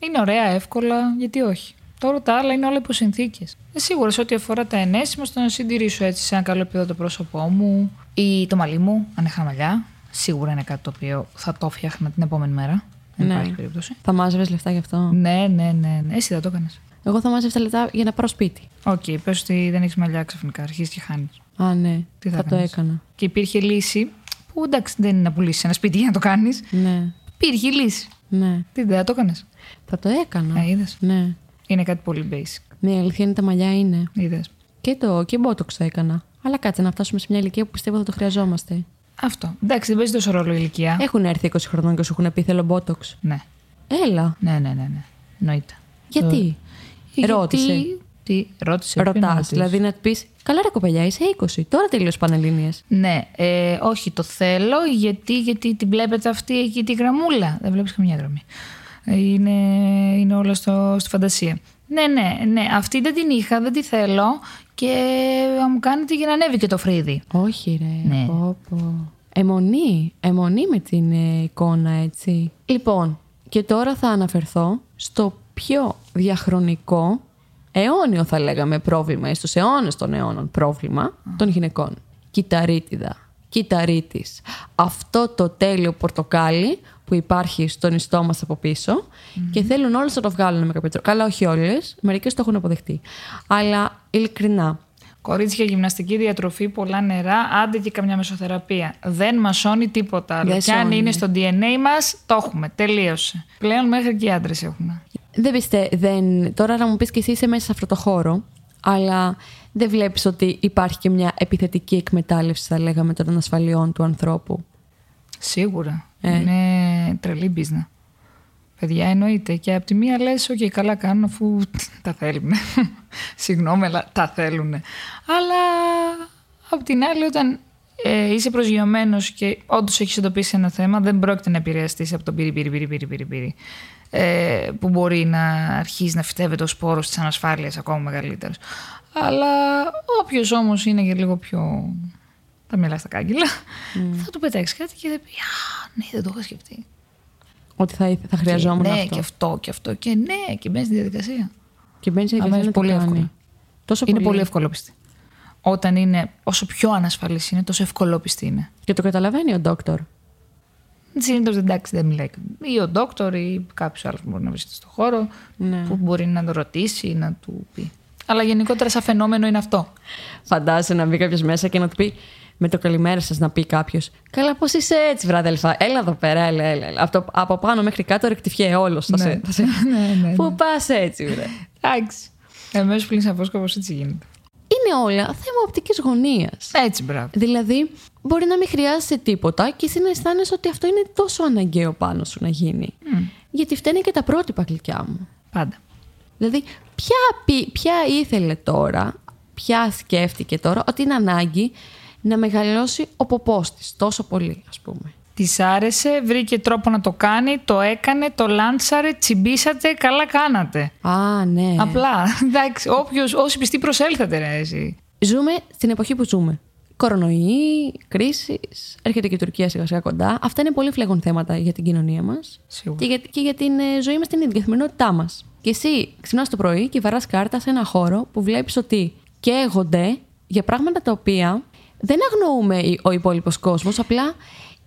είναι ωραία, εύκολα, γιατί όχι. Τώρα τα άλλα είναι όλα υπό συνθήκες. Ε, σίγουρα σε ό,τι αφορά τα ενέσιμα, στο να συντηρήσω έτσι σε ένα καλό επίπεδο το πρόσωπό μου ή το μαλλί μου, αν είχα μαλλιά. Σίγουρα είναι κάτι το οποίο θα το φτιάχνα την επόμενη μέρα. Δεν Ναι. υπάρχει περίπτωση. Θα μάζευες λεφτά γι' αυτό; Ναι, ναι, ναι, ναι. Εσύ δεν το έκανες. Εγώ θα μάζευα λεφτά για να πάρω σπίτι. Ok, okay, πες ότι δεν έχεις μαλλιά ξαφνικά, αρχίζεις και χάνεις. Α, ναι. Τι θα θα το κάνεις; έκανα. Και υπήρχε λύση που εντάξει δεν είναι να πουλήσεις ένα σπίτι για να το κάνεις. Ναι. Υπήρχε λύση. Ναι. Τι δεν θα το έκανες; Θα το έκανα. Ε, είδες. Ναι. Είναι κάτι πολύ basic. Ναι, η αλήθεια είναι τα μαλλιά είναι. Είδες. Και το και Botox θα έκανα. Αλλά κάτσε να φτάσουμε σε μια ηλικία που πιστεύω θα το χρειαζόμαστε. Αυτό. Εντάξει, δεν παίζει τόσο ρόλο η ηλικία. Έχουν έρθει 20 χρονών και σου έχουν πει θέλω Botox. Ναι. Έλα. Ναι, ναι, ναι. ναι. Εννοείται. Γιατί; Ε, Ρώτησε. Γιατί- Τι, ρώτησε. ποιον Ρωτάς. ρωτήσεις; Δηλαδή να πεις Καλά, ρε κοπελιά, είσαι 20. Τώρα τελείωσε Πανελλήνιες. Ναι, ε, όχι, το θέλω γιατί, γιατί την βλέπετε αυτή εκεί τη γραμμούλα. Δεν βλέπεις καμιά γραμμή. Ε, Είναι, είναι όλα στο, στη φαντασία. Ναι, ναι, ναι. Αυτή δεν την είχα, δεν τη θέλω και θα μου κάνετε για να ανέβει και το φρύδι. Όχι, ρε. Ναι. Πω, πω. Αιμονή. Αιμονή με την ε, εικόνα, έτσι. Λοιπόν, και τώρα θα αναφερθώ στο πιο διαχρονικό, αιώνιο θα λέγαμε πρόβλημα, ή στους αιώνες των αιώνων πρόβλημα των γυναικών. Κυταρίτιδα. Κυταρίτης. Αυτό το τέλειο πορτοκάλι που υπάρχει στον ιστό μας από πίσω και θέλουν όλες να το βγάλουν με κάποιο τρόπο. Καλά, όχι όλες. Μερικές το έχουν αποδεχτεί. Αλλά ειλικρινά, Κορίτσια, γυμναστική διατροφή, πολλά νερά, άντε και καμιά μεσοθεραπεία. Δεν μασώνει τίποτα άλλο. Δεν Και αν σώνει. είναι στο DNA μας, το έχουμε. Τελείωσε. Πλέον μέχρι και οι άντρες έχουν. Δεν πιστε, δεν... Τώρα να μου πεις και εσύ είσαι μέσα σε αυτό το χώρο, αλλά δεν βλέπεις ότι υπάρχει και μια επιθετική εκμετάλλευση, θα λέγαμε, των ανασφαλιών του ανθρώπου; Σίγουρα. Ε. Είναι τρελή μπίζνα. Παιδιά, εννοείται. Και από τη μία λες, OK, καλά κάνουν αφού [laughs] τα θέλουν. [laughs] Συγγνώμη, αλλά τα θέλουν. Αλλά από την άλλη, όταν ε, είσαι προσγειωμένος και όντως έχεις εντοπίσει ένα θέμα, δεν πρόκειται να επηρεαστείς από τον πυρι, πυρι, πυρι, πυρι, πυρι, πυρι, ε, που μπορεί να αρχίσει να φυτεύεται ο σπόρο της ανασφάλειας ακόμα μεγαλύτερος. Αλλά όποιος όμως είναι και λίγο πιο. Τα μιλάς στα κάγκελα, θα του πετάξεις κάτι και θα πει Α, ναι, δεν το είχα σκεφτεί. Ότι θα, ήθε- θα χρειαζόμουν και, ναι, αυτό. και αυτό και αυτό. Και ναι, και μπαίνεις στη διαδικασία. Και μπαίνεις σε Αμέσως διαδικασία να το πολύ κάνει. εύκολα. Τόσο είναι πολύ. πολύ ευκολόπιστη. Όταν είναι, όσο πιο ανασφαλής είναι, τόσο ευκολόπιστη είναι. Και το καταλαβαίνει ο ντόκτορ. Συνήθως εντάξει δεν μιλάει. Ή ο ντόκτορ ή κάποιος άλλος που μπορεί να βρίσκεται στον χώρο, Ναι. που μπορεί να το ρωτήσει ή να του πει. Αλλά γενικότερα σαν φαινόμενο είναι αυτό. Φαντάζεσαι να μπει κάποιος μέσα και να του πει με το καλημέρα σας να πει κάποιος. Καλά, πώς είσαι έτσι, βράδελφα. Έλα εδώ πέρα, έλα, έλα. έλα. Από, το- από πάνω μέχρι κάτω ρεκτιφιέ όλος. Θα Ναι. σε, θα σε... [laughs] Ναι, ναι, ναι. Πού πας έτσι, βρε. Εντάξει. Εμέσως πλήν σαφώς έτσι γίνεται. Είναι όλα θέμα οπτικής γωνίας. Έτσι, μπράβο. Δηλαδή, μπορεί να μην χρειάζεσαι τίποτα και εσύ να αισθάνεσαι ότι αυτό είναι τόσο αναγκαίο πάνω σου να γίνει. Γιατί φταίνε και τα πρότυπα γλυκιά μου. Πάντα. Δηλαδή, ποια, πι- ποια ήθελε τώρα, ποια σκέφτηκε τώρα ότι είναι ανάγκη να μεγαλώσει ο ποπός της τόσο πολύ, ας πούμε. Της άρεσε, βρήκε τρόπο να το κάνει, το έκανε, το λάντσαρε, τσιμπήσατε, καλά κάνατε. Α, ναι. Απλά. [laughs] Εντάξει, όποιος, όσοι πιστοί προσέλθετε, ρε, εσύ. Ζούμε στην εποχή που ζούμε. Κορονοϊοί, κρίση, έρχεται και η Τουρκία σιγά σιγά κοντά. Αυτά είναι πολύ φλέγον θέματα για την κοινωνία μας Σίγουρα. και για, και για την ε, ζωή μας την ίδια, την καθημερινότητά μας. Και εσύ ξυπνάς το πρωί και βαράς κάρτα σε ένα χώρο που βλέπεις ότι καίγονται για πράγματα τα οποία δεν αγνοούμε η- ο υπόλοιπος κόσμος, απλά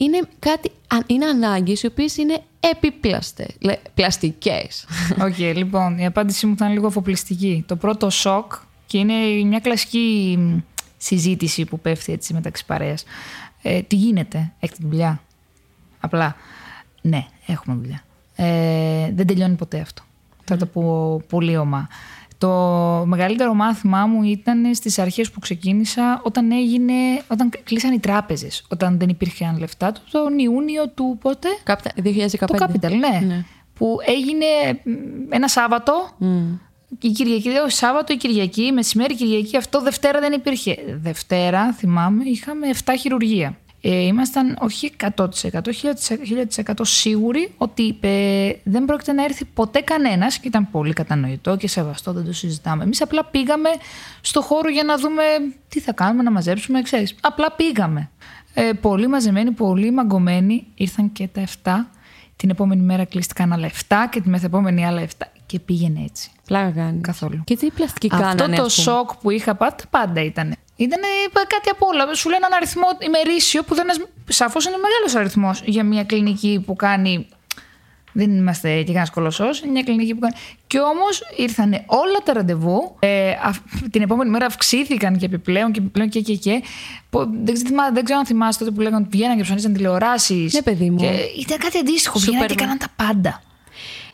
είναι κάτι, α- είναι ανάγκες οι οποίες είναι επίπλαστες, πλαστικές. [laughs] Οκ, λοιπόν, η απάντησή μου ήταν λίγο αφοπλιστική. Το πρώτο σοκ και είναι μια κλασική μ, συζήτηση που πέφτει έτσι μεταξύ παρέας. Ε, τι γίνεται, έχετε δουλειά; Απλά, ναι, έχουμε δουλειά. Ε, δεν τελειώνει ποτέ αυτό. Θα το πω πολύ ομά. Το μεγαλύτερο μάθημά μου ήταν στις αρχές που ξεκίνησα όταν έγινε, όταν κλείσαν οι τράπεζες, όταν δεν υπήρχαν λεφτά, το- τον Ιούνιο του πότε, Κάπτα- 2015. το Capital, ναι. Ναι. Που έγινε μ, ένα Σάββατο. Μμ. Και η Κυριακή, όχι Σάββατο ή Κυριακή, μεσημέρι Κυριακή, αυτό Δευτέρα δεν υπήρχε. Δευτέρα, θυμάμαι, είχαμε 7 χειρουργία. Ε, ήμασταν όχι 100%, 1000% σίγουροι ότι ε, δεν πρόκειται να έρθει ποτέ κανένας και ήταν πολύ κατανοητό και σεβαστό, δεν το συζητάμε. Εμείς απλά πήγαμε στο χώρο για να δούμε τι θα κάνουμε, να μαζέψουμε, ξέρεις. Απλά πήγαμε. Ε, πολύ μαζεμένοι, πολύ μαγκωμένοι. Ήρθαν και τα 7. Την επόμενη μέρα κλείστηκαν άλλα 7 και τη μεθεπόμενη άλλα 7. Και πήγαινε έτσι. Πλάκα κάνεις. Καθόλου. Και τι πλαστική Αυτό κάνανε, το ας πούμε. σοκ που είχα πάντα, πάντα ήταν. Ήταν κάτι από όλα. Σου λένε έναν αριθμό ημερήσιο που δεν είναι. Σαφώς είναι μεγάλος αριθμός για μια κλινική που κάνει. Δεν είμαστε και κανένας κολοσσός. Είναι μια κλινική που κάνει. Και όμως ήρθαν όλα τα ραντεβού. Ε, αυ- την επόμενη μέρα αυξήθηκαν και επιπλέον και επιπλέον και και και. Πο- Δεν, ξέρω, θυμά- δεν ξέρω αν θυμάστε τότε που λέγανε ότι βγαίναν και ψωνίζαν τηλεοράσεις. Ναι, παιδί μου. ήταν κάτι αντίστοιχο. Σούπερ Βγαίναν και μα- κάναν τα πάντα.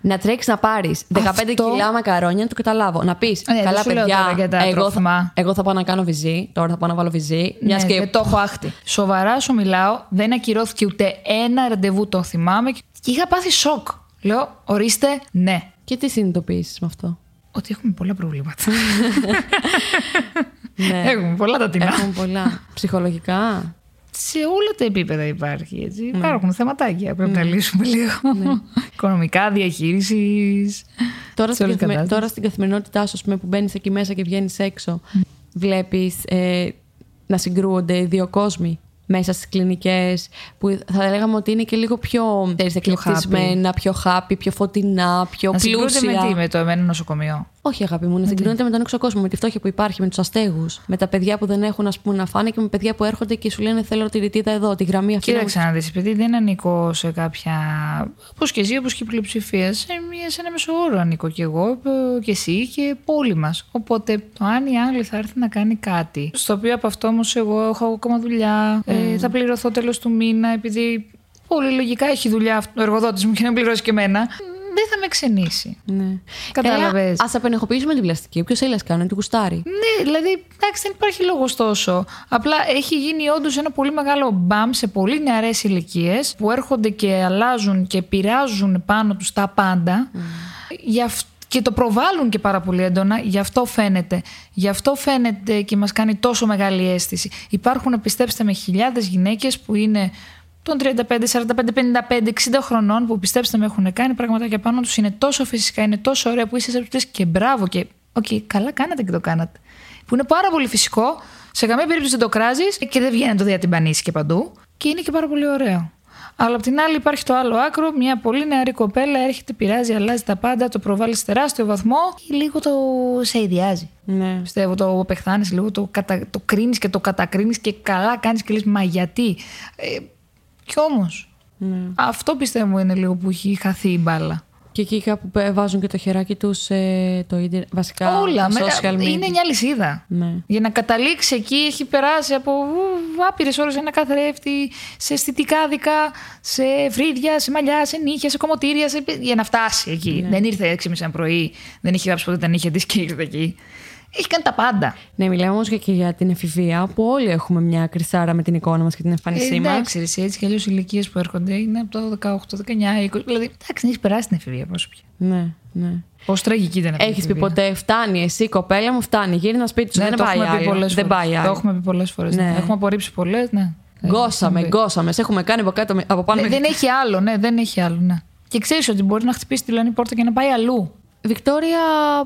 Να τρέξεις να πάρεις 15 Αυτό- κιλά μακαρόνια, να το καταλάβω. Να πεις: Ναι, δεν Καλά, σου λέω παιδιά, τώρα για τα εγώ, θα, τρόφιμα. εγώ θα πάω να κάνω βυζί. Τώρα θα πάω να βάλω βυζί. Μιας Ναι, και. δεν το έχω άχτη. Σοβαρά σου μιλάω, δεν ακυρώθηκε ούτε ένα ραντεβού, το θυμάμαι. Και είχα πάθει σοκ. Λέω, ορίστε, ναι. Και τι συνειδητοποιήσεις με αυτό; Ότι έχουμε πολλά προβλήματα. [laughs] ναι. έχουμε πολλά τα τεινά. Έχουμε πολλά. Ψυχολογικά. Σε όλα τα επίπεδα υπάρχει. Έτσι. Υπάρχουν θεματάκια. Πρέπει να λύσουμε λίγο. Οικονομικά, διαχείρισης. Τώρα, Σε στην, όλη καθημερι- κατάσταση. τώρα στην καθημερινότητά σου, ας πούμε, που μπαίνεις εκεί μέσα και βγαίνεις έξω, βλέπεις ε, να συγκρούονται δύο κόσμοι μέσα στις κλινικές, που θα λέγαμε ότι είναι και λίγο πιο ξέρεις, εκλεπτισμένα, πιο happy, πιο φωτεινά, πιο Να συγκρούεται πλούσια. με τι, με το εμένο νοσοκομείο; Όχι, αγάπη μου, να συγκρίνεται με τον έξω κόσμο, με τη φτώχεια που υπάρχει, με τους αστέγους, με τα παιδιά που δεν έχουν ας πούμε, να φάνε και με παιδιά που έρχονται και σου λένε Θέλω τη ρητίδα εδώ, τη γραμμή αυτή. να μου Κοίταξε να δεις, επειδή δεν ανήκω σε κάποια. Όπως και εσύ, όπως και η πλειοψηφία, σε, μιας, σε ένα μεσοόρο ανήκω κι εγώ ε, και εσύ και όλοι μας. Οπότε το αν η Άγγλη θα έρθει να κάνει κάτι, στο οποίο από αυτό όμως εγώ έχω ακόμα δουλειά, ε, θα πληρωθώ τέλος του μήνα, επειδή πολύ λογικά έχει δουλειά ο εργοδότης μου και να πληρώσει και εμένα, δεν θα με ξενήσει. Ναι. Κατάλαβες. Α απενεχοποιήσουμε την πλαστική. Όποιος θέλει να κάνει, την κουστάρει. Ναι, δηλαδή, εντάξει, δεν υπάρχει λόγος τόσο. Απλά έχει γίνει όντως ένα πολύ μεγάλο μπαμ σε πολύ νεαρές ηλικίες που έρχονται και αλλάζουν και πειράζουν πάνω τους τα πάντα. Γι' αυτό και το προβάλλουν και πάρα πολύ έντονα, γι' αυτό φαίνεται. Γι' αυτό φαίνεται και μας κάνει τόσο μεγάλη αίσθηση. Υπάρχουν, πιστέψτε με, χιλιάδες γυναίκες που είναι των 35, 45, 55, 60 χρονών που πιστέψτε με έχουν κάνει πραγματάκια πάνω τους. Είναι τόσο φυσικά, είναι τόσο ωραία που είσαι σε αυτές και μπράβο και οκ, καλά κάνατε και το κάνατε. Που είναι πάρα πολύ φυσικό, σε καμία περίπτωση δεν το κράζεις και δεν βγαίνει να το διατυμπανίσεις και παντού και είναι και πάρα πολύ ωραίο. Αλλά απ' την άλλη υπάρχει το άλλο άκρο, μια πολύ νεαρή κοπέλα έρχεται, πειράζει, αλλάζει τα πάντα, το προβάλλει σε τεράστιο βαθμό και λίγο το σε αηδιάζει. Ναι. Πιστεύω το απεχθάνει λίγο, το, κατα... το κρίνεις και το κατακρίνεις και καλά κάνεις και λες Μα γιατί. Ε, κι όμως. Ναι. Αυτό πιστεύω είναι λίγο που έχει χαθεί η μπάλα. Και εκεί κάπου πε- βάζουν και το χεράκι τους σε το ίντερνετ. Βασικά. Όλα. τα με- social media. είναι μια λυσίδα. Ναι. Για να καταλήξει εκεί έχει περάσει από άπειρες ώρες ένα καθρέφτη, σε αισθητικά δικά, σε φρύδια, σε μαλλιά, σε νύχια, σε κομμωτήρια, σε... για να φτάσει εκεί. Ναι. Δεν ήρθε 6.30 ένα πρωί, δεν είχε γράψει ποτέ τα νύχια τη και ήρθε εκεί. Έχει κάνει τα πάντα. Ναι, μιλάμε όμως και για την εφηβεία, που όλοι έχουμε μια κρυσάρα με την εικόνα μας και την εμφάνισή Ε, μας. εντάξει, ρε, εσύ, έτσι κι αλλιώς οι ηλικίες που έρχονται είναι από το 18, 19, 20. Δηλαδή, εντάξει, έχεις περάσει την εφηβεία πόσο πια. Ναι, ναι. Πόσο τραγική ήταν αυτή η Έχεις πει εφηβεία; ποτέ, φτάνει εσύ, κοπέλα μου, φτάνει. Γύρνα σπίτι σου, Ναι, δεν το πάει έχουμε πει άλλο. πολλές Δεν πάει Το άλλο. έχουμε πει πολλές φορές. Ναι. Έχουμε απορρίψει πολλές, ναι. Γκώσαμε, Ε, γκώσαμε. Σε έχουμε κάνει από, κάτω, από πάνω. Ναι, μέχρι- δεν έχει άλλο, ναι, δεν έχει άλλο, ναι. Και ξέρεις ότι μπορεί να χτυπήσει τη λανή πόρτα και να πάει αλλού. Βικτόρια,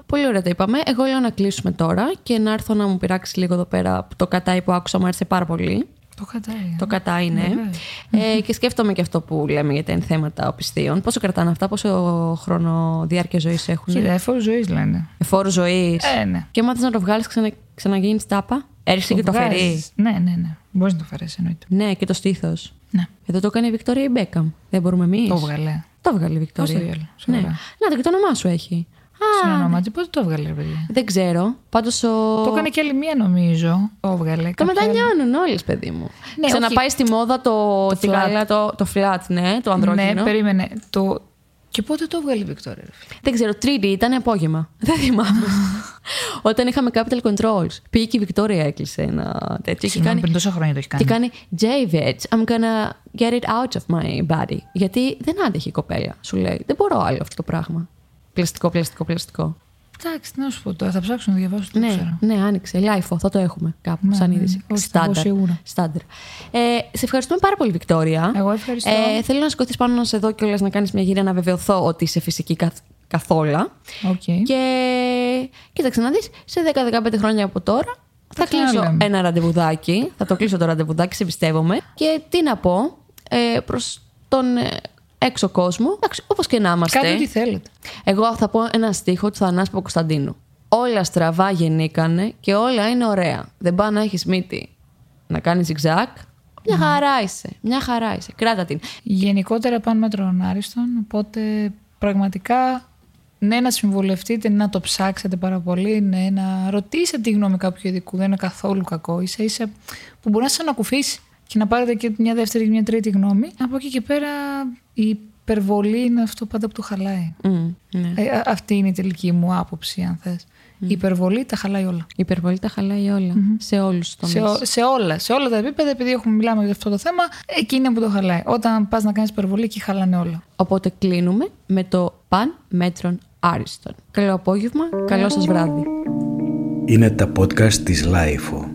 πολύ ωραία τα είπαμε. Εγώ λέω να κλείσουμε τώρα και να έρθω να μου πειράξει λίγο εδώ πέρα το κατάι που άκουσα, μου άρεσε πάρα πολύ. Το κατάει. Το κατάι, ναι. Ε, και σκέφτομαι και αυτό που λέμε για τα ενθέματα οπισθίων. Πόσο κρατάνε αυτά, πόσο χρόνο διάρκεια ζωής έχουν. Κοίτα, εφόρου ζωής λένε. Εφόρου ζωής. Ε, ναι. Και μάθεις να το βγάλεις, ξανα, ξαναγίνεις τάπα; Έριξε και το βγάζεις. φερί. Ναι, ναι, ναι. Μπορείς να το φέρεις, εννοείται. Ναι, και το στήθος. Ναι. Εδώ το έκανε η Βικτόρια Μπέκαμ. Δεν μπορούμε εμείς. Το έβγαλε. Το έβγαλε η Πώς Βικτόρια. το έβγαλε; Ναι. Σοβαρά. Να το και το όνομά σου έχει. Α, Συνονόματι, πότε το έβγαλε, ρε παιδιά. δεν ξέρω. Πάντως ο. Το έκανε και άλλη μία, νομίζω. Το έβγαλε. Το κάποια άλλη. μετανιώνουν όλες, παιδί μου. Ναι, Ξαναπάει όχι. στη μόδα το, Το τη flat. γάλα, το, το flat, ναι, το ανδρόκινο. Ναι, περίμενε. Το... Και πότε το έβγαλε η Βικτόρια, ρε φίλε; Δεν ξέρω, τρίτη ήταν απόγευμα. [laughs] Δεν θυμάμαι. Όταν είχαμε capital controls. Πήγε και η Βικτόρια έκλεισε ένα τέτοιο. Και Συγγνώμη, κάνει, πριν τόσα χρόνια το έχει κάνει. και κάνει David, I'm gonna get it out of my body. Γιατί δεν άντεχε η κοπέλα. Σου λέει, δεν μπορώ άλλο αυτό το πράγμα. Πλαστικό, πλαστικό, πλαστικό. Εντάξει, τι να σου πω τώρα, θα ψάξω να διαβάσω. το Ναι, ξέρω. ναι, άνοιξε. LiFO, θα το έχουμε κάπου Ναι, σαν ναι, είδηση. όχι, θα πω Στάνταρ. σίγουρα. Στάνταρ. Ε, σε ευχαριστούμε πάρα πολύ, Βικτόρια. Εγώ ευχαριστώ. Ε, θέλω να σηκωθείς πάνω να σε δω κιόλας να κάνεις μια γύρα να βεβαιωθώ ότι είσαι φυσική καθ, καθόλα. Οκ. Και κοίταξε να δεις, σε 10-15 χρόνια από τώρα θα κλείσω ξαναλέμε. ένα ραντεβουδάκι. Θα το κλείσω το ραντεβουδάκι, σε πιστεύομαι. Και τι να πω ε, προς τον ε, έξω κόσμο, όπως και να είμαστε. Κάντε ό,τι θέλετε. Εγώ θα πω ένα στίχο του Θανάση Κωνσταντίνου. Όλα στραβά γεννήκανε και όλα είναι ωραία. Δεν πάει να έχεις μύτη να κάνεις zigzag. Μια χαρά είσαι. Μια χαρά είσαι. Κράτα την. Γενικότερα πάνω μέτρων άριστον, οπότε πραγματικά ναι να συμβουλευτείτε, να το ψάξετε πάρα πολύ, ναι να ρωτήσετε τη γνώμη κάποιου ειδικού, δεν είναι καθόλου κακό, ίσα ίσα που μπορείς να σας ανακουφίσει και να πάρετε και μια δεύτερη και μια τρίτη γνώμη. Από εκεί και πέρα η υπερβολή είναι αυτό πάντα που το χαλάει. Μμ, ναι. Ε, α- αυτή είναι η τελική μου άποψη αν θες. Η υπερβολή τα χαλάει όλα. Η υπερβολή τα χαλάει όλα. Σε όλους τους τομεί. Σε, ό- σε όλα, σε όλα τα επίπεδα, επειδή έχουμε μιλάμε για αυτό το θέμα, εκεί είναι που το χαλάει. Όταν πας να κάνεις υπερβολή, εκεί χαλάνε όλα. Οπότε κλείνουμε με το παν μέτρων άριστον. Καλό απόγευμα, καλό σας βράδυ. Είναι τα podcast της Λάιφο.